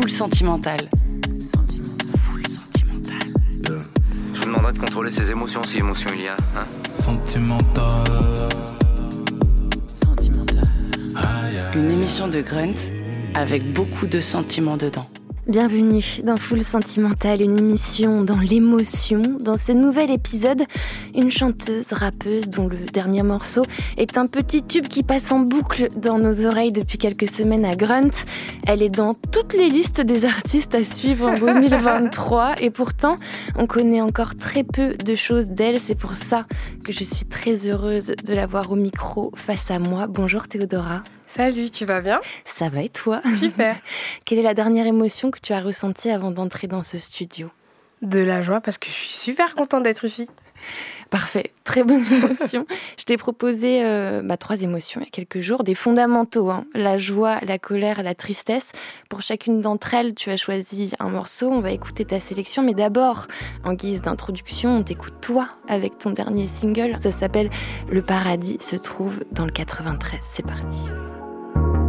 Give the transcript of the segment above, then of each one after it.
Full Sentimental. Full Sentimental. Je vous demanderai de contrôler ses émotions si émotion il y a. Hein Sentimental. Sentimental. Une émission de Grunt avec beaucoup de sentiments dedans. Bienvenue dans Full Sentimental, une émission dans l'émotion. Dans ce nouvel épisode, une chanteuse rappeuse dont le dernier morceau est un petit tube qui passe en boucle dans nos oreilles depuis quelques semaines à Grunt. Elle est dans toutes les listes des artistes à suivre en 2023 et pourtant, on connaît encore très peu de choses d'elle. C'est pour ça que je suis très heureuse de l'avoir au micro face à moi. Bonjour Théodora. Salut, tu vas bien? Ça va et toi? Super. Quelle est la dernière émotion que tu as ressentie avant d'entrer dans ce studio? De la joie parce que je suis super contente d'être ici. Parfait, très bonne émotion. je t'ai proposé euh, bah, trois émotions il y a quelques jours, des fondamentaux, hein. la joie, la colère, la tristesse. Pour chacune d'entre elles, tu as choisi un morceau, on va écouter ta sélection, mais d'abord, en guise d'introduction, on t'écoute toi avec ton dernier single. Ça s'appelle Le paradis se trouve dans le 93. C'est parti.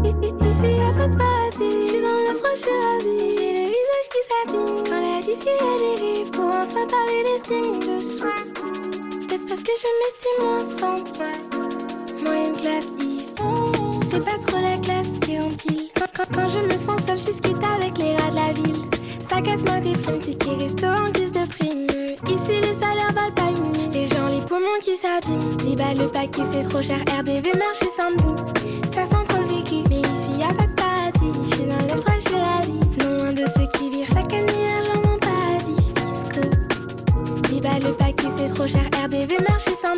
Ici y'a pas de paradis, je suis dans l'autre, je suis ravie. J'ai le visage qui s'abîme quand la disque elle dérive pour enfin parler des signes dessous. Peut-être parce que je m'estime moins sans toi. Moyenne classe Yves, c'est pas trop la classe stéontile. Quand, quand, quand je me sens seule, je discute avec les rats de la ville. Ça casse ma déprime, ticket en guise de prime. Ici les salaires valent pas une. Les gens, les poumons qui s'abîment. 10 balles le paquet, c'est trop cher. RDV, marché sans denis. Ça trop cher. RDV, marché sans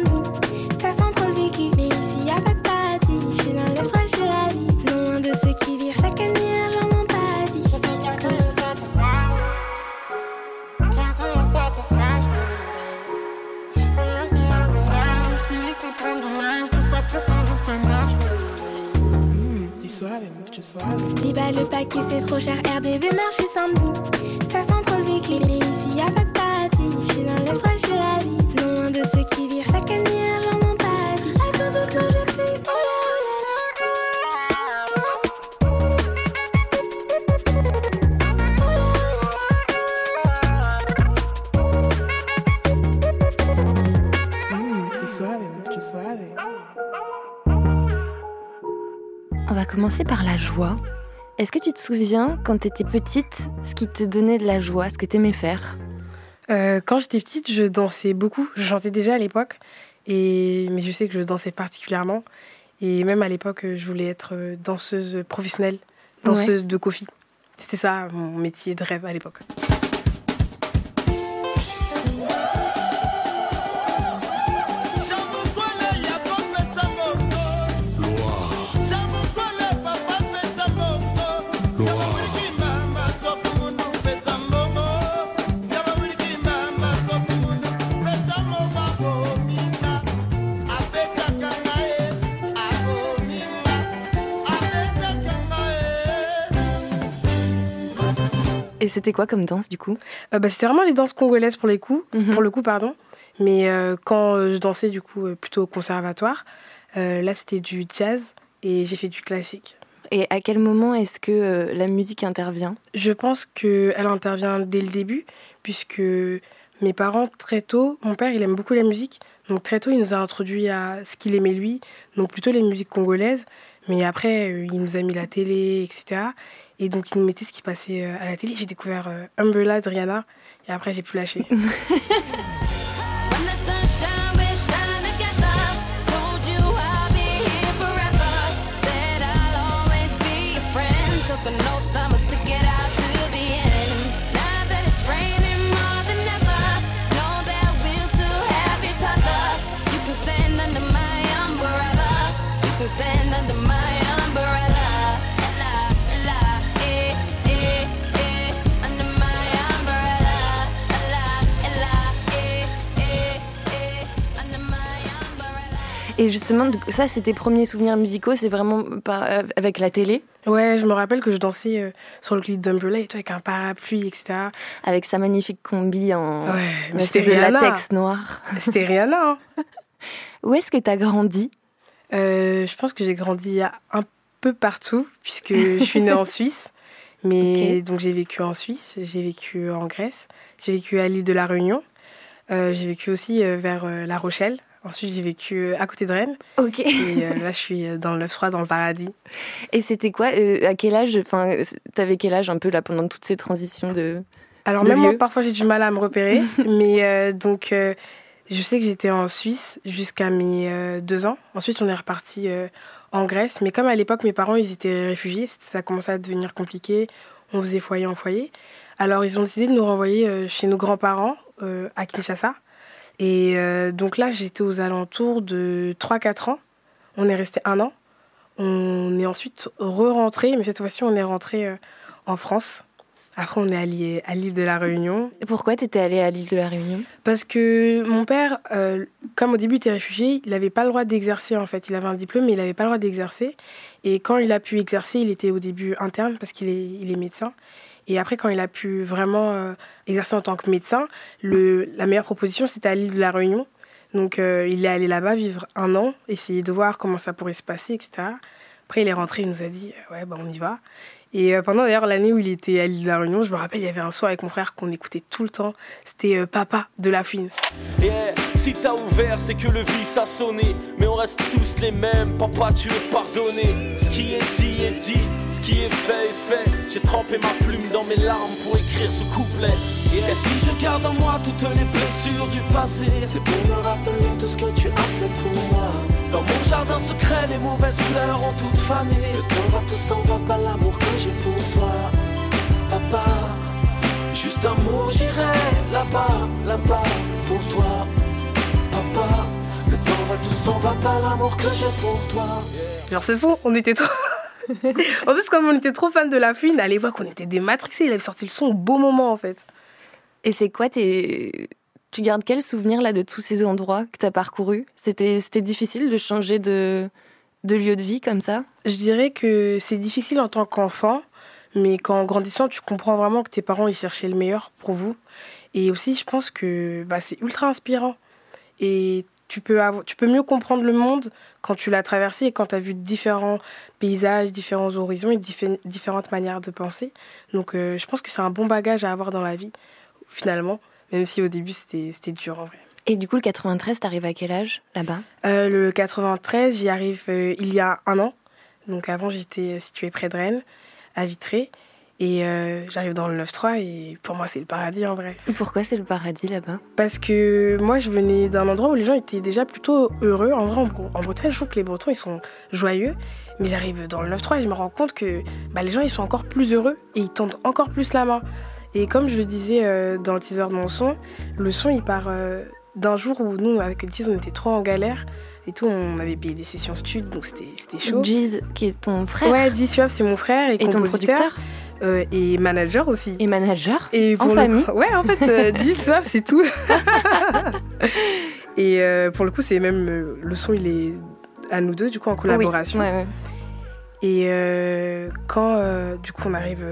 joie. Est-ce que tu te souviens, quand tu étais petite, ce qui te donnait de la joie, ce que tu aimais faire? Euh, quand j'étais petite, je dansais beaucoup. Je chantais déjà à l'époque, et mais je sais que je dansais particulièrement. Et même à l'époque, je voulais être euh, danseuse professionnelle, danseuse de Kofi. C'était ça mon métier de rêve à l'époque. C'était quoi comme danse du coup Euh, bah, c'était vraiment les danses congolaises pour les coups, Mhm. pour le coup, pardon. Mais euh, quand euh, je dansais du coup plutôt au conservatoire, là c'était du jazz et j'ai fait du classique. Et à quel moment est-ce que la musique intervient? Je pense qu'elle intervient dès le début, puisque mes parents, très tôt, mon père, il aime beaucoup la musique. Donc très tôt, il nous a introduit à ce qu'il aimait lui, donc plutôt les musiques congolaises. Mais après, il nous a mis la télé, etc. Et donc, il nous mettait ce qui passait euh, à la télé. J'ai découvert euh, Umbrella de Rihanna. Et après, j'ai pu lâcher. Et justement, ça, c'est tes premiers souvenirs musicaux, c'est vraiment par- euh, avec la télé, Ouais, je me rappelle que je dansais euh, sur le clip d'Umbrella et tout, avec un parapluie, etc. avec sa magnifique combi en Ouais, espèce de Rihanna. latex noir. C'était Rihanna. hein. Où est-ce que tu as grandi? Euh, je pense que j'ai grandi un peu partout, puisque je suis née en Suisse. Mais donc j'ai vécu en Suisse, j'ai vécu en Grèce, j'ai vécu à l'île de la Réunion, euh, j'ai vécu aussi vers La Rochelle. Ensuite, j'ai vécu euh, à côté de Rennes. Ok. Et euh, là, je suis euh, dans le 9-3, dans le paradis. Et c'était quoi euh, À quel âge Enfin, t'avais quel âge un peu là pendant toutes ces transitions de Alors, même moi, parfois, j'ai du mal à me repérer. mais euh, donc, je sais que j'étais en Suisse jusqu'à mes deux ans. Ensuite, on est reparti en Grèce. Mais comme à l'époque, mes parents, ils étaient réfugiés, ça commençait à devenir compliqué. On faisait foyer en foyer. Alors, ils ont décidé de nous renvoyer chez nos grands-parents à Kinshasa. Et euh, donc là, j'étais aux alentours de 3-4 ans. On est resté un an. On est ensuite re-rentré, mais cette fois-ci, on est rentré euh, en France. Après, on est allé à l'île de la Réunion. Pourquoi t'étais allée à l'île de la Réunion? Parce que mon père, euh, comme au début il était réfugié, il n'avait pas le droit d'exercer en fait. Il avait un diplôme, mais il n'avait pas le droit d'exercer. Et quand il a pu exercer, il était au début interne parce qu'il est, il est médecin. Et après, quand il a pu vraiment euh, exercer en tant que médecin, le, la meilleure proposition, c'était à l'île de la Réunion. Donc, euh, il est allé là-bas vivre un an, essayer de voir comment ça pourrait se passer, etc. Après, il est rentré, il nous a dit, euh, ouais, bah, on y va. Et euh, pendant d'ailleurs l'année où il était à l'île de la Réunion, je me rappelle, il y avait un soir avec mon frère qu'on écoutait tout le temps. C'était euh, Papa de la Fouine. Yeah, si t'as ouvert, c'est que le vice a sonné. Mais on reste tous les mêmes, papa, tu es pardonné. Ce qui est dit est dit, ce qui est fait est fait. J'ai trempé ma plume dans mes larmes pour écrire ce couplet. Et si je garde en moi toutes les blessures du passé, c'est pour me rappeler tout ce que tu as fait pour moi. Dans mon jardin secret, les mauvaises fleurs ont toutes fané. Le temps va, tout s'en va pas l'amour que j'ai pour toi, papa. Juste un mot, j'irai là-bas, là-bas pour toi, papa. Le temps va, tout s'en va pas l'amour que j'ai pour toi. Genre ce son, on était trop... en plus, comme on était trop fans de la Fouine, à l'époque, on était dématrixés. Il avait sorti le son au beau moment, en fait. Et c'est quoi tes... Tu gardes quel souvenir là de tous ces endroits que t'as parcourus? C'était difficile de changer de, lieu de vie comme ça? Je dirais que c'est difficile en tant qu'enfant, mais qu'en grandissant, tu comprends vraiment que tes parents, ils cherchaient le meilleur pour vous. Et aussi, je pense que bah, c'est ultra inspirant. Et tu peux, tu mieux comprendre le monde quand tu l'as traversé et quand tu as vu différents paysages, différents horizons et diffé- différentes manières de penser. Donc, euh, je pense que c'est un bon bagage à avoir dans la vie, finalement, même si au début, c'était c'était dur en vrai. Et du coup, le 93, t'arrives à quel âge là-bas? Euh, le 93, j'y arrive euh, il y a un an. Donc avant, j'étais située près de Rennes, à Vitré. Et euh, j'arrive dans le 9-3 et pour moi, c'est le paradis en vrai. Pourquoi c'est le paradis là-bas? Parce que moi, je venais d'un endroit où les gens étaient déjà plutôt heureux. En vrai, en Bretagne, je trouve que les Bretons, ils sont joyeux. Mais j'arrive dans le 9-3 et je me rends compte que bah, les gens, ils sont encore plus heureux et ils tendent encore plus la main. Et comme je le disais euh, dans le teaser de mon son, le son, il part euh, d'un jour où nous, avec Diz, on était trop en galère. Et tout, on avait payé des sessions stud, donc c'était chaud. Jeez, qui est ton frère Ouais, Diz Suave, c'est mon frère et, et ton producteur euh, et manager aussi. et manager Et En pour le famille coup- Ouais, en fait, euh, Diz Suave, c'est tout. et euh, pour le coup, c'est même le son, il est à nous deux, du coup, en collaboration. Oui, ouais, ouais. Et quand, du coup, on arrive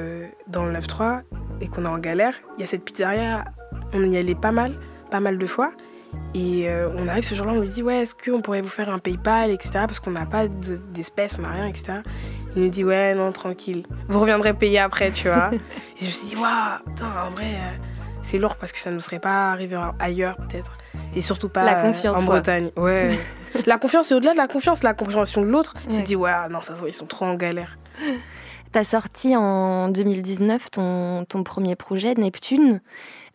dans le 9-3 et qu'on est en galère, il y a cette pizzeria, on y allait pas mal, pas mal de fois. Et euh, on arrive ce jour-là, on lui dit, ouais, est-ce qu'on pourrait vous faire un PayPal, etc. Parce qu'on n'a pas de- d'espèces, on n'a rien, etc. Il nous dit, ouais, non, tranquille. Vous reviendrez payer après, tu vois. et je me suis dit, waouh, putain, en vrai, euh, c'est lourd parce que ça ne nous serait pas arrivé ailleurs, peut-être. Et surtout pas La euh, en quoi. Bretagne. Ouais. la confiance, et au-delà de la confiance, la compréhension de l'autre, Ouais. c'est dit, ouais, non, ça se voit, ils sont trop en galère. T'as sorti en 2019 ton, ton premier projet, Neptune.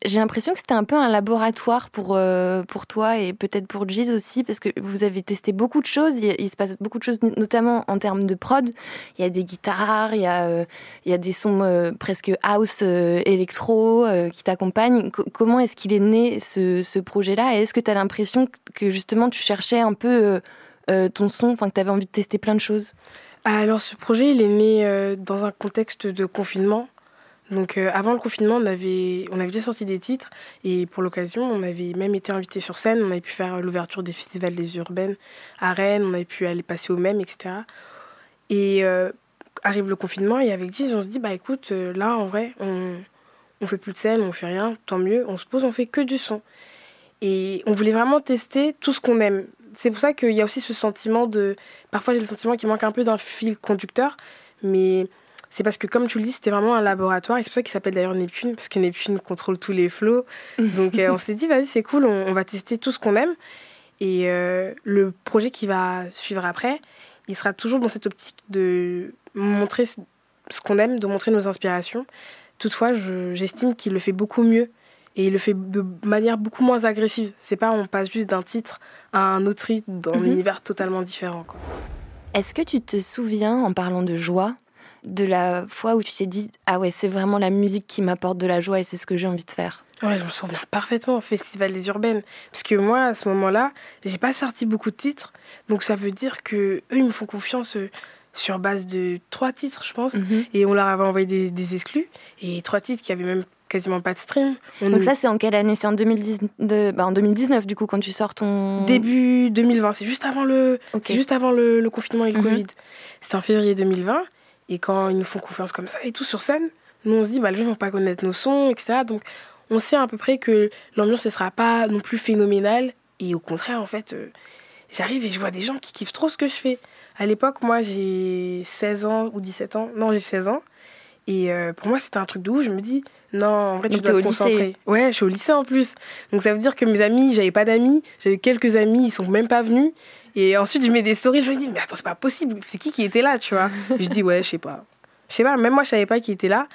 J'ai l'impression que c'était un peu un laboratoire pour, euh, pour toi et peut-être pour Giz aussi, parce que vous avez testé beaucoup de choses. Il, il se passe beaucoup de choses, notamment en termes de prod. Il y a des guitares, il y a, euh, il y a des sons euh, presque house, électro qui t'accompagnent. Co- comment est-ce qu'il est né ce, ce projet-là? Et est-ce que tu as l'impression que justement tu cherchais un peu ton son, que tu avais envie de tester plein de choses? Alors, ce projet, il est né euh, dans un contexte de confinement. Donc, euh, avant le confinement, on avait, on avait déjà sorti des titres. Et pour l'occasion, on avait même été invité sur scène. On avait pu faire l'ouverture des festivals des urbaines à Rennes. On avait pu aller passer au même, etc. Et euh, arrive le confinement. Et avec Giz, on se dit, bah écoute, là, en vrai, on, on fait plus de scène, on fait rien. Tant mieux. On se pose, on fait que du son. Et on voulait vraiment tester tout ce qu'on aime. C'est pour ça qu'il y a aussi ce sentiment de. Parfois, j'ai le sentiment qu'il manque un peu d'un fil conducteur, mais c'est parce que, comme tu le dis, c'était vraiment un laboratoire. Et c'est pour ça qu'il s'appelle d'ailleurs Neptune, parce que Neptune contrôle tous les flots. Donc, euh, on s'est dit, vas-y, c'est cool, on, on va tester tout ce qu'on aime. Et euh, le projet qui va suivre après, il sera toujours dans cette optique de montrer ce qu'on aime, de montrer nos inspirations. Toutefois, je- j'estime qu'il le fait beaucoup mieux et il le fait de manière beaucoup moins agressive. C'est pas on passe juste d'un titre à un autre titre dans un Mhm. univers totalement différent. Est-ce que tu te souviens, en parlant de joie, de la fois où tu t'es dit Ah ouais, c'est vraiment la musique qui m'apporte de la joie et c'est ce que j'ai envie de faire? Ouais, je me souviens parfaitement au Festival des Urbaines. Parce que moi, à ce moment-là, j'ai pas sorti beaucoup de titres. Donc ça veut dire que eux, ils me font confiance euh, sur base de trois titres, je pense. Mhm. Et on leur avait envoyé des, des exclus. Et trois titres qui avaient même quasiment pas de stream. On Donc nous- ça, c'est en quelle année? C'est en, 2010 de- bah, en 2019, du coup, quand tu sors ton... Début 2020, c'est juste avant le, Ok. c'est juste avant le, le confinement et le Mhm. Covid. C'était en février 2020. Et quand ils nous font confiance comme ça et tout sur scène, nous on se dit, bah, les gens vont pas connaître nos sons, etc. Donc on sait à peu près que l'ambiance ne sera pas non plus phénoménale. Et au contraire, en fait, euh, j'arrive et je vois des gens qui kiffent trop ce que je fais. À l'époque, moi j'ai 16 ans ou 17 ans. Non, j'ai 16 ans. Et euh, pour moi, c'était un truc de ouf. Je me dis, non, en vrai, tu Donc, dois t'es te lycée. concentrer. Ouais, je suis au lycée en plus. Donc ça veut dire que mes amis, j'avais pas d'amis. J'avais quelques amis, ils sont même pas venus. Et ensuite, je mets des stories, je me dis, mais attends, c'est pas possible. C'est qui qui était là, tu vois? Je dis, ouais, je sais pas. Je sais pas, même moi, je savais pas qui était là.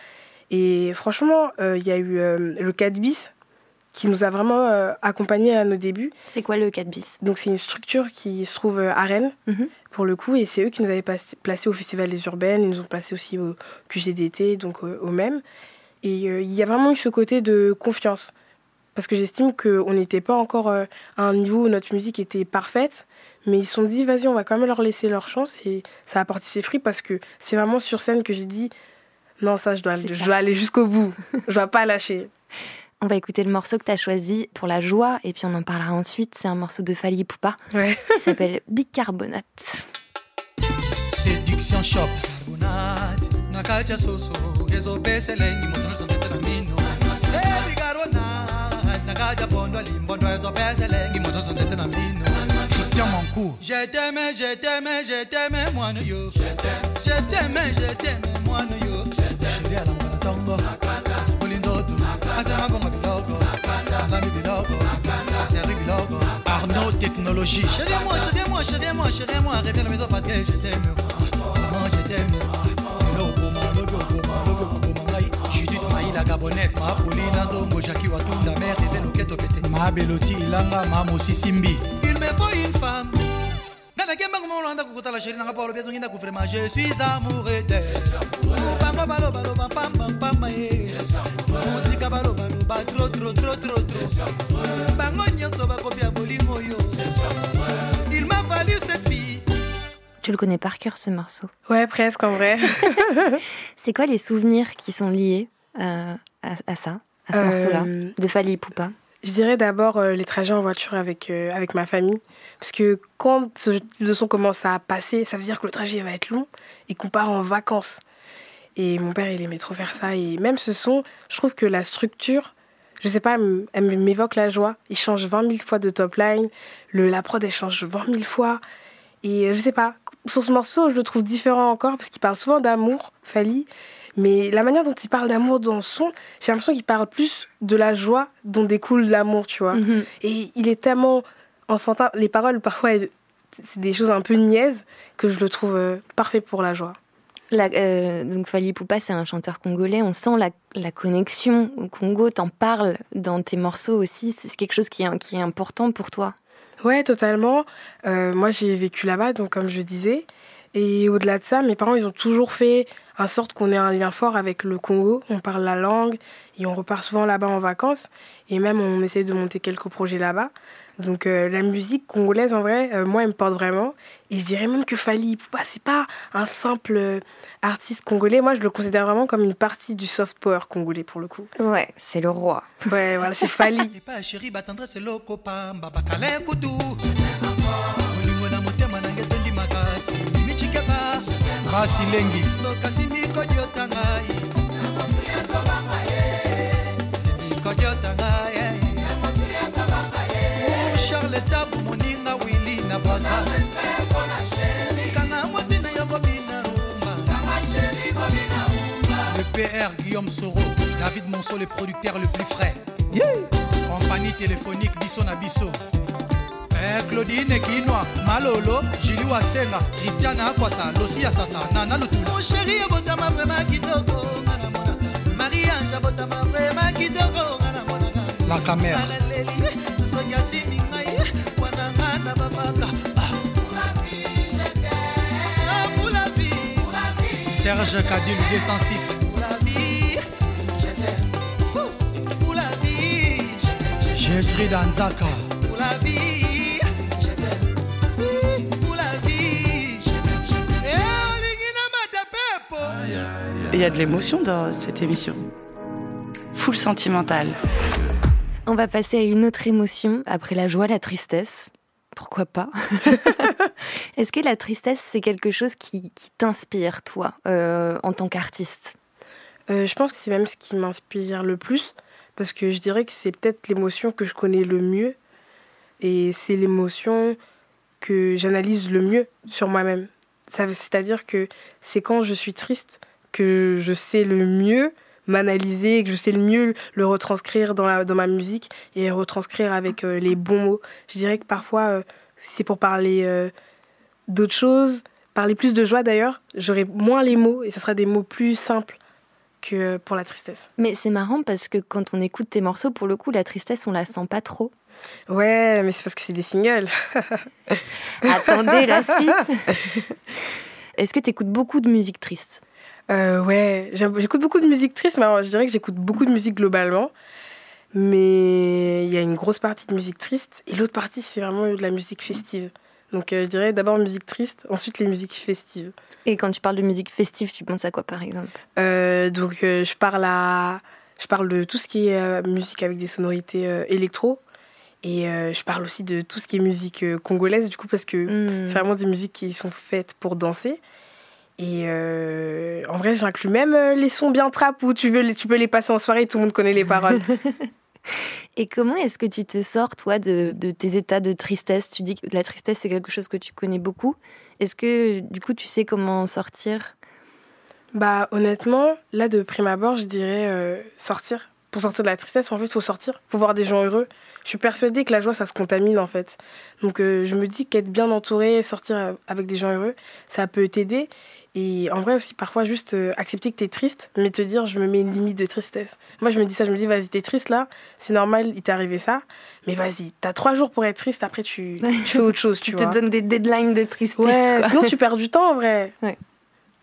Et franchement, euh, il y a eu euh, le 4 bis qui nous a vraiment euh, accompagnés à nos débuts. C'est quoi le 4 bis? Donc c'est une structure qui se trouve euh, à Rennes, Mhm. pour le coup, et c'est eux qui nous avaient placés au Festival des Urbaines, ils nous ont placés aussi au QGDT, donc euh, au même. Et il y a vraiment eu ce côté de confiance, parce que j'estime qu'on n'était pas encore à un niveau où notre musique était parfaite, mais ils se sont dit, vas-y, on va quand même leur laisser leur chance, et ça a porté ses fruits, parce que c'est vraiment sur scène que j'ai dit, non, ça, je dois, je aller jusqu'au bout, je dois pas lâcher. On va écouter le morceau que tu as choisi pour la joie et puis on en parlera ensuite. C'est un morceau de Fali Poupa Ouais. qui s'appelle Bicarbonate. Séduction shop. Christian Mancourt. Je t'aime, je t'aime, je t'aime, moi no yo. Je t'aime, je t'aime, no yo. Alami biloko, aseri biloko. Arnaud Technologie. Chérie moi, chérie moi, chérie moi, chérie moi, reviens à la maison parce que je t'aime. Maman, je t'aime. Ma. Judith Maïla gabonaise, ma Paulina Zongo, Jackie Watunda, mère, et loketo pété. Ma Beloti Ilanga Mamosi Simbi. Il me faut une femme. Ngana kemba ngoma ulanda kukutala shiri nanga Paulo bezo nginda kufrema je suis amoureux d'elle. Bango balo balo ba pam pam pam ye. Mutika balo Bango nyonso bolingo. Il m'a cette fille. Tu le connais par cœur ce morceau. Ouais, presque en vrai. C'est quoi les souvenirs qui sont liés euh, à, à ça, à ce Euh, morceau-là, de Fali Poupa? Je dirais d'abord euh, les trajets en voiture avec, euh, avec ma famille. Parce que quand ce de son commence à passer, ça veut dire que le trajet va être long et qu'on part en vacances. Et mon père, il aimait trop faire ça. Et même ce son, je trouve que la structure, je sais pas, elle m'évoque la joie. Il change 20 000 fois de top line. Le, la prod, elle change 20 000 fois. Et euh, je sais pas, sur ce morceau, je le trouve différent encore parce qu'il parle souvent d'amour, Fali. Mais la manière dont il parle d'amour dans son son, j'ai l'impression qu'il parle plus de la joie dont découle l'amour, tu vois. Mhm. Et il est tellement enfantin. Les paroles, parfois, c'est des choses un peu niaises que je le trouve euh, parfait pour la joie. La- euh, donc Fali Poupa, c'est un chanteur congolais. On sent la, connexion au Congo. T'en parles dans tes morceaux aussi. C'est quelque chose qui est, qui est important pour toi. Ouais, totalement. Euh, moi, j'ai vécu là-bas, donc comme je disais. Et au-delà de ça, mes parents, ils ont toujours fait en sorte qu'on ait un lien fort avec le Congo. On parle la langue et on repart souvent là-bas en vacances. Et même, on essaie de monter quelques projets là-bas. Donc, euh, la musique congolaise, en vrai, euh, moi, elle me porte vraiment. Et je dirais même que Fali Poupa, c'est pas un simple euh, artiste congolais. Moi, je le considère vraiment comme une partie du soft power congolais, pour le coup. Ouais, c'est le roi. Ouais, voilà, c'est Fali. JPR, Guillaume Soro, David Monceau, le producteur le plus frais. Yeah. Compagnie téléphonique Bisso na Bisso. Eh, Claudine Kinwa, Malolo, Julie Wasenga, Christiana Akwasa, Losia Sasa, Nana Lutula. Mon chéri abotama vraiment kitoko ngana mona Marie-Ange abotama vraiment kitoko ngana mona La caméra. Soki ngai wana babaka Ah. Ah, Serge Kadil 206. Gertrude Anzaka. pour la vie je t'aime Oui, pour la vie je t'aime je t'aime olingi na matapepo Il y a de l'émotion dans cette émission. Full sentimentale. On va passer à une autre émotion, après la joie, la tristesse. Pourquoi pas? Est-ce que la tristesse, c'est quelque chose qui, qui t'inspire, toi, euh, en tant qu'artiste? Euh, je pense que c'est même ce qui m'inspire le plus, parce que je dirais que c'est peut-être l'émotion que je connais le mieux, et c'est l'émotion que j'analyse le mieux sur moi-même. C'est-à-dire que c'est quand je suis triste que je sais le mieux m'analyser, que je sais le mieux le retranscrire dans ma musique et retranscrire avec euh, les bons mots. Je dirais que parfois, euh, c'est pour parler euh, d'autres choses, parler plus de joie d'ailleurs, j'aurai moins les mots et ce sera des mots plus simples que pour la tristesse. Mais c'est marrant parce que quand on écoute tes morceaux, pour le coup, la tristesse, on la sent pas trop. Ouais, mais c'est parce que c'est des singles. Attendez la suite Est-ce que tu écoutes beaucoup de musique triste? Euh, ouais, j'écoute beaucoup de musique triste, mais alors, je dirais que j'écoute beaucoup de musique globalement. Mais il y a une grosse partie de musique triste et l'autre partie, c'est vraiment de la musique festive. Donc euh, je dirais d'abord musique triste, ensuite les musiques festives. Et quand tu parles de musique festive, tu penses à quoi par exemple? Euh, donc euh, je parle à, je parle de tout ce qui est musique avec des sonorités électro et je parle aussi de tout ce qui est musique congolaise du coup parce que Hmm. c'est vraiment des musiques qui sont faites pour danser. Et en vrai, j'inclus même les sons bien trap où tu, veux, tu peux les passer en soirée et tout le monde connaît les paroles. Et comment est-ce que tu te sors, toi, de, tes états de tristesse? Tu dis que la tristesse, c'est quelque chose que tu connais beaucoup. Est-ce que, du coup, tu sais comment en sortir? Bah honnêtement, là de prime abord, je dirais euh, sortir. Pour sortir de la tristesse, en fait, il faut sortir. faut voir des gens heureux. Je suis persuadée que la joie, ça se contamine en fait. Donc euh, je me dis qu'être bien entouré, sortir euh, avec des gens heureux, ça peut t'aider. Et en vrai aussi, parfois, juste euh, accepter que t'es triste, mais te dire, je me mets une limite de tristesse. Moi, je me dis ça, je me dis, vas-y, t'es triste là, c'est normal, il t'est arrivé ça, mais vas-y, t'as trois jours pour être triste, après tu, tu fais autre chose, tu, Tu te vois. donnes des deadlines de tristesse. Ouais, quoi. sinon tu perds du temps en vrai. Ouais.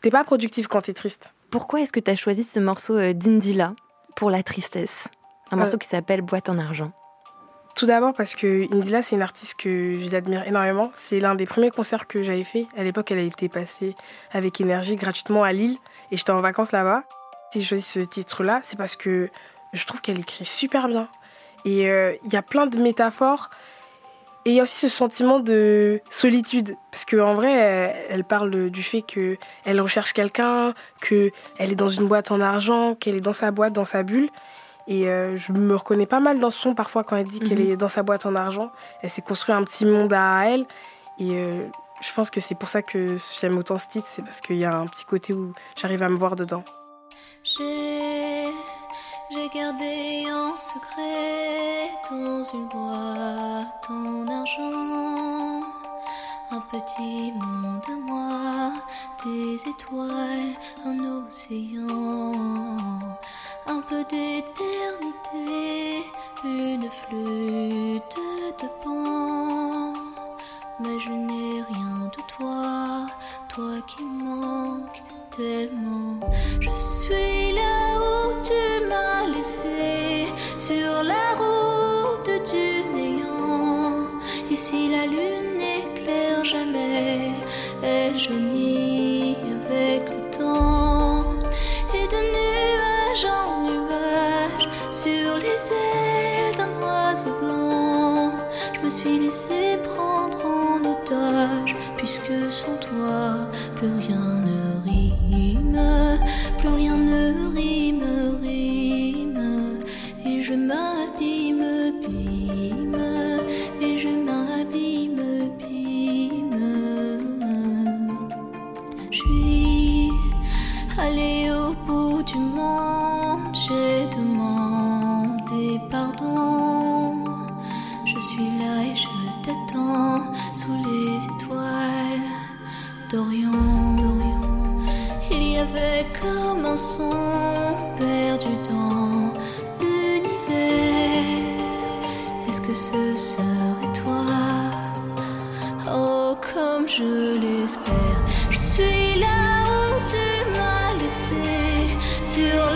T'es pas productif quand t'es triste. Pourquoi est-ce que tu as choisi ce morceau euh, d'Indila pour la tristesse? Un Euh. morceau qui s'appelle Boîte en argent. Tout d'abord parce que Indila, c'est une artiste que j'admire énormément. C'est l'un des premiers concerts que j'avais fait. À l'époque, elle a été passée avec énergie gratuitement à Lille et j'étais en vacances là-bas. Si j'ai choisi ce titre-là, c'est parce que je trouve qu'elle écrit super bien. Et euh, il y a plein de métaphores. Et il y a aussi ce sentiment de solitude. Parce qu'en vrai, elle, elle parle du fait qu'elle recherche quelqu'un, qu'elle est dans une boîte en argent, qu'elle est dans sa boîte, dans sa bulle. Et euh, je me reconnais pas mal dans ce son parfois quand elle dit qu'elle Mhm. est dans sa boîte en argent. Elle s'est construit un petit monde à elle. Et euh, je pense que c'est pour ça que j'aime autant ce titre. C'est parce qu'il y a un petit côté où j'arrive à me voir dedans. J'ai, j'ai gardé en secret dans une boîte en argent un petit monde à moi, des étoiles, un océan, un peu d'éternité, une flûte de pan. Mais je n'ai rien de toi, toi qui manques tellement. Je suis je l'espère, je suis là où tu m'as laissé, sur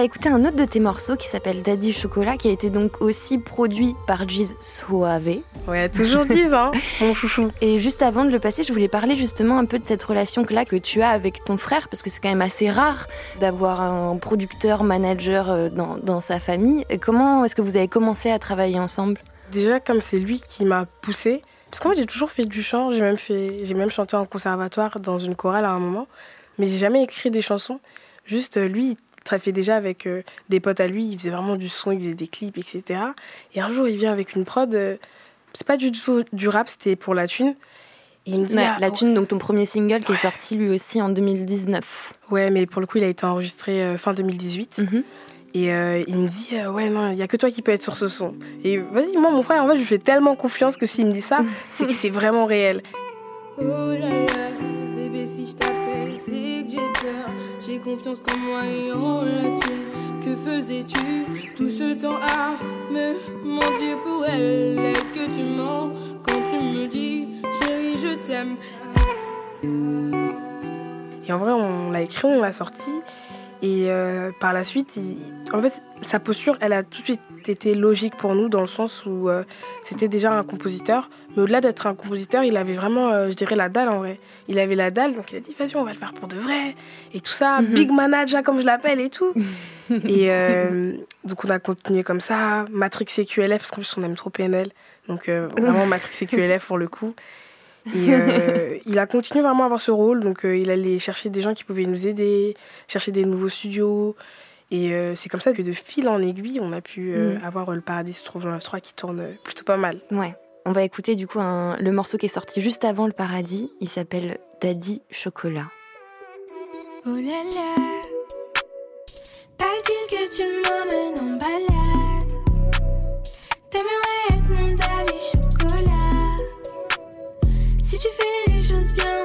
va écouter un autre de tes morceaux qui s'appelle Daddy Chocolat, qui a été donc aussi produit par Giz Soave. Ouais, toujours 10 hein, mon chouchou. Et juste avant de le passer, je voulais parler justement un peu de cette relation-là que tu as avec ton frère, parce que c'est quand même assez rare d'avoir un producteur, manager euh, dans, dans sa famille. Et Comment est-ce que vous avez commencé à travailler ensemble? Déjà, comme c'est lui qui m'a poussé, parce que moi j'ai toujours fait du chant, j'ai même, fait, j'ai même chanté en conservatoire dans une chorale à un moment, mais j'ai jamais écrit des chansons. Juste lui, travaillait déjà avec euh, des potes à lui, il faisait vraiment du son, il faisait des clips, etc. Et un jour, il vient avec une prod, euh, c'est pas du tout du rap, c'était pour la thune. Et il me dit, Ouais, ah, La Thune, donc ton premier single qui est sorti lui aussi en 2019. Ouais, mais pour le coup, il a été enregistré euh, fin 2018. Mhm. Et euh, il me dit, euh, ouais, non, il y a que toi qui peux être sur ce son. Et vas-y, moi, mon frère, en fait, je lui fais tellement confiance que s'il me dit ça, c'est que c'est vraiment réel. Oh là là, bébé, si je t'appelle, c'est que j'ai peur. Confiance qu'en moi et en la thune. Que faisais-tu tout ce temps à me mentir pour elle? Est-ce que tu mens quand tu me dis, chérie, je t'aime? Et en vrai, on l'a écrit, on l'a sorti. Et euh, par la suite, en fait, sa posture, elle a tout de suite été logique pour nous dans le sens où euh, c'était déjà un compositeur. Mais au-delà d'être un compositeur, il avait vraiment, euh, je dirais, la dalle en vrai. Il avait la dalle, donc il a dit, vas-y, on va le faire pour de vrai. Et tout ça, Mhm. big manager, comme je l'appelle, et tout. et euh, donc on a continué comme ça. Matrix et QLF, parce qu'en plus, on aime trop PNL. Donc euh, vraiment Matrix et QLF pour le coup. Et il a continué vraiment à avoir ce rôle, donc il allait chercher des gens qui pouvaient nous aider, chercher des nouveaux studios. Et euh, c'est comme ça que de fil en aiguille, on a pu euh, Mm. avoir Le Paradis se trouve dans 3 qui tourne plutôt pas mal. Ouais. On va écouter du coup un- le morceau qui est sorti juste avant le paradis. Il s'appelle Daddy Chocolat. Oh là là, paraît-il que tu m'emmènes en balade? T'aimerais être mon David chocolat? Si tu fais les choses bien,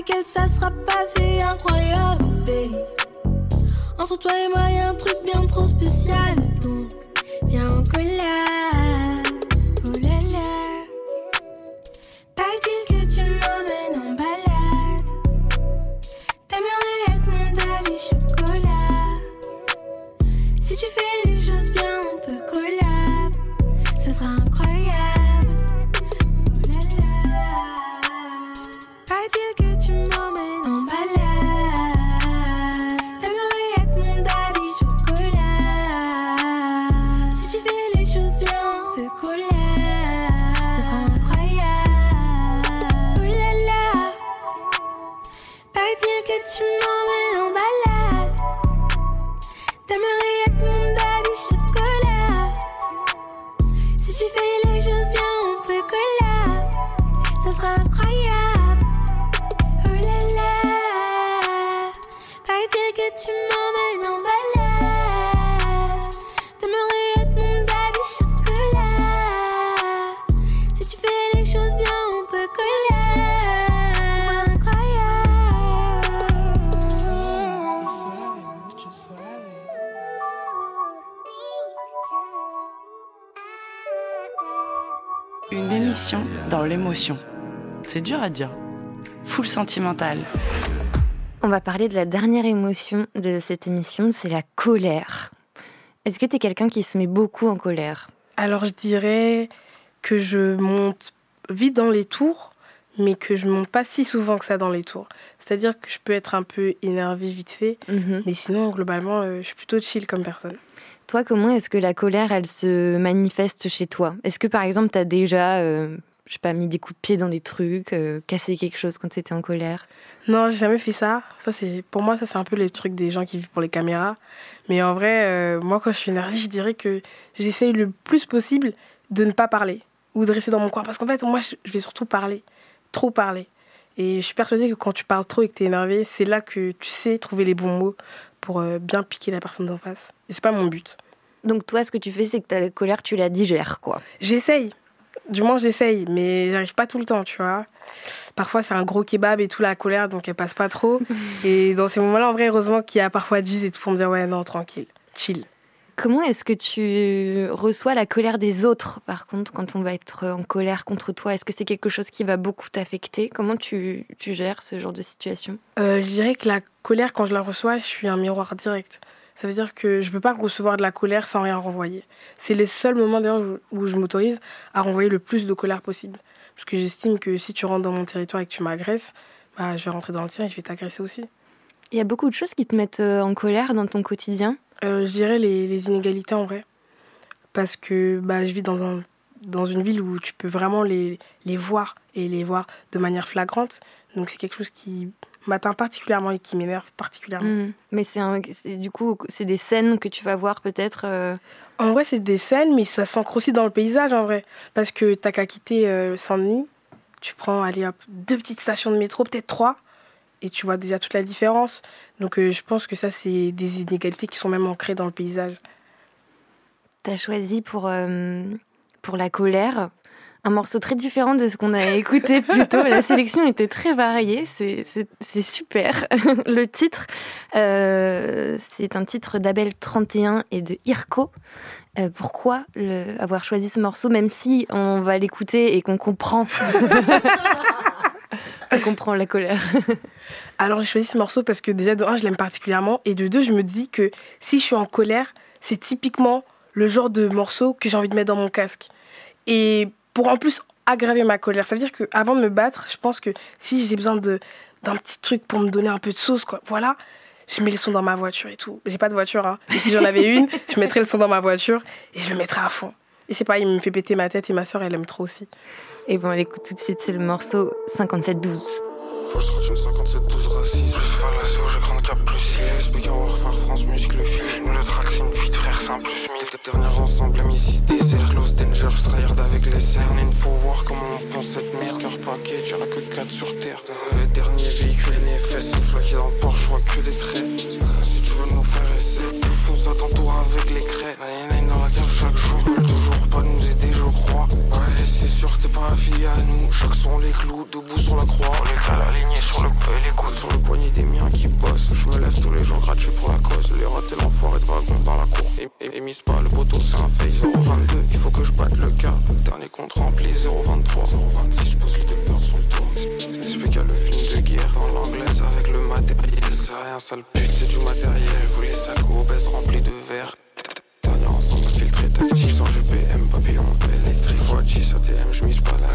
avec ça sera passé incroyable, babe. Entre toi et moi, y'a un truc bien trop spécial. Donc, viens, on collab. L'émotion. C'est dur à dire. Full sentimental. On va parler de la dernière émotion de cette émission, c'est la colère. Est-ce que tu es quelqu'un qui se met beaucoup en colère? Alors je dirais que je monte vite dans les tours, mais que je monte pas si souvent que ça dans les tours. C'est-à-dire que je peux être un peu énervée vite fait, Mhm. mais sinon globalement euh, je suis plutôt chill comme personne. Toi, comment est-ce que la colère, elle se manifeste chez toi? Est-ce que par exemple, tu as déjà, euh, je sais pas, mis des coups de pied dans des trucs, euh, cassé quelque chose quand tu étais en colère Non, j'ai jamais fait ça. Ça c'est pour moi ça c'est un peu les trucs des gens qui vivent pour les caméras. Mais en vrai, euh, moi quand je suis énervée, je dirais que j'essaye le plus possible de ne pas parler ou de rester dans mon coin parce qu'en fait moi je je vais surtout parler, trop parler. Et je suis persuadée que quand tu parles trop et que tu es énervé, c'est là que tu sais trouver les bons mots pour euh, bien piquer la personne d'en face. Et c'est pas mon but. Donc toi, ce que tu fais, c'est que ta colère, tu la digères, quoi. J'essaye. Du moins, j'essaye, mais j'arrive pas tout le temps, tu vois. Parfois, c'est un gros kebab et tout, la colère, donc elle passe pas trop. et dans ces moments-là, en vrai, heureusement qu'il y a parfois 10 et tout pour me dire, ouais, non, tranquille, chill. Comment est-ce que tu reçois la colère des autres, par contre, quand on va être en colère contre toi? Est-ce que c'est quelque chose qui va beaucoup t'affecter? Comment tu, tu gères ce genre de situation? Euh, je dirais que la colère, quand je la reçois, je suis un miroir direct. Ça veut dire que je peux pas recevoir de la colère sans rien renvoyer. C'est les seuls moments d'ailleurs où- je m'autorise à renvoyer le plus de colère possible. Parce que j'estime que si tu rentres dans mon territoire et que tu m'agresses, bah, je vais rentrer dans le tien et je vais t'agresser aussi. Il y a beaucoup de choses qui te mettent euh, en colère dans ton quotidien? Euh, je dirais les, les inégalités en vrai. Parce que bah, je vis dans, un, dans une ville où tu peux vraiment les, les voir et les voir de manière flagrante. Donc c'est quelque chose qui m'atteint particulièrement et qui m'énerve particulièrement. Mm. Mais c'est du coup, c'est des scènes que tu vas voir peut-être. euh, En vrai, c'est des scènes, mais ça s'ancre aussi dans le paysage en vrai. Parce que t'as qu'à quitter euh, Saint-Denis, tu prends allez, hop, deux petites stations de métro, peut-être trois, et tu vois déjà toute la différence. Donc euh, je pense que ça, c'est des inégalités qui sont même ancrées dans le paysage. T'as choisi pour, euh, pour la colère un morceau très différent de ce qu'on a écouté plus tôt. La sélection était très variée, c'est super. Le titre, euh, c'est un titre d'Abel 31 et de Irko. Euh, pourquoi le- avoir choisi ce morceau, même si on va l'écouter et qu'on comprend? On comprend la colère Alors j'ai choisi ce morceau parce que déjà de un, je l'aime particulièrement, et de deux, je me dis que si je suis en colère, c'est typiquement le genre de morceau que j'ai envie de mettre dans mon casque. Et pour en plus aggraver ma colère, ça veut dire qu'avant de me battre, je pense que si j'ai besoin de d'un petit truc pour me donner un peu de sauce, quoi, voilà, je mets le son dans ma voiture et tout. J'ai pas de voiture, hein. Et si j'en avais une, je mettrais le son dans ma voiture et je le mettrais à fond. Et je sais pas, il me fait péter ma tête et ma soeur, elle aime trop aussi. Et bon, on l'écoute tout de suite, c'est le morceau 5712. Faut que je retienne 57 12 racistes. Je fais l'assaut, je grande cap plus 6. SPK Warfare France Musique le film. Le track c'est une vie de frère, c'est un plus 1000. Tes dernières ensemble, amis 6 désert. Close danger, je avec les cernes. Il faut voir comment on pense cette merde. Car package, y'en a que 4 sur terre. Le dernier véhicule NFS, flaqué dans le Porsche, je vois que des traits. Si tu veux nous faire essayer, tu fonces à t'entoure avec les crêtes. Nine dans la cave chaque jour. Ils toujours pas nous aider, je crois. Ouais, c'est sûr, t'es pas affilié à nous. Chaque son les clous, debout sur la croix. Les cale alignés sur le et les coudes sur le poignet des miens qui bossent. Je me lève tous les jours gratuit pour la cause. Les ratés, l'enfoiré de wagon dans la cour. Et, et, et mise pas le poteau, c'est un face 022. Il faut que je batte le cas. Dernier compte rempli 023. 026, je pose le décor sur le toit. SPK le film de guerre dans l'anglaise avec le matériel. C'est rien, sale pute, c'est du matériel. Vous les sacs obèses remplis de verre. Dernier ensemble filtré tactile sur du PM, papillon électrique. 10 ATM, je mise pas la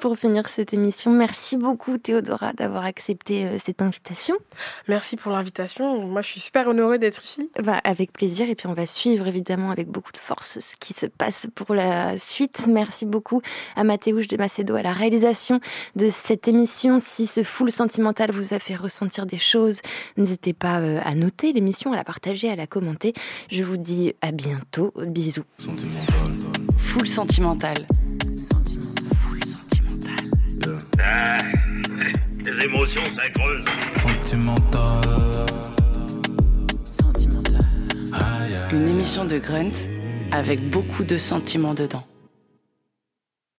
Pour finir cette émission, merci beaucoup Théodora d'avoir accepté euh, cette invitation. Merci pour l'invitation. Moi, je suis super honorée d'être ici. Bah, avec plaisir. Et puis, on va suivre évidemment avec beaucoup de force ce qui se passe pour la suite. Merci beaucoup à Mathéouche de Macedo à la réalisation de cette émission. Si ce full sentimental vous a fait ressentir des choses, n'hésitez pas euh, à noter l'émission, à la partager, à la commenter. Je vous dis à bientôt. Bisous. Full sentimental. Ah, les émotions, ça creuse. Sentimental. Une émission de Grunt avec beaucoup de sentiments dedans.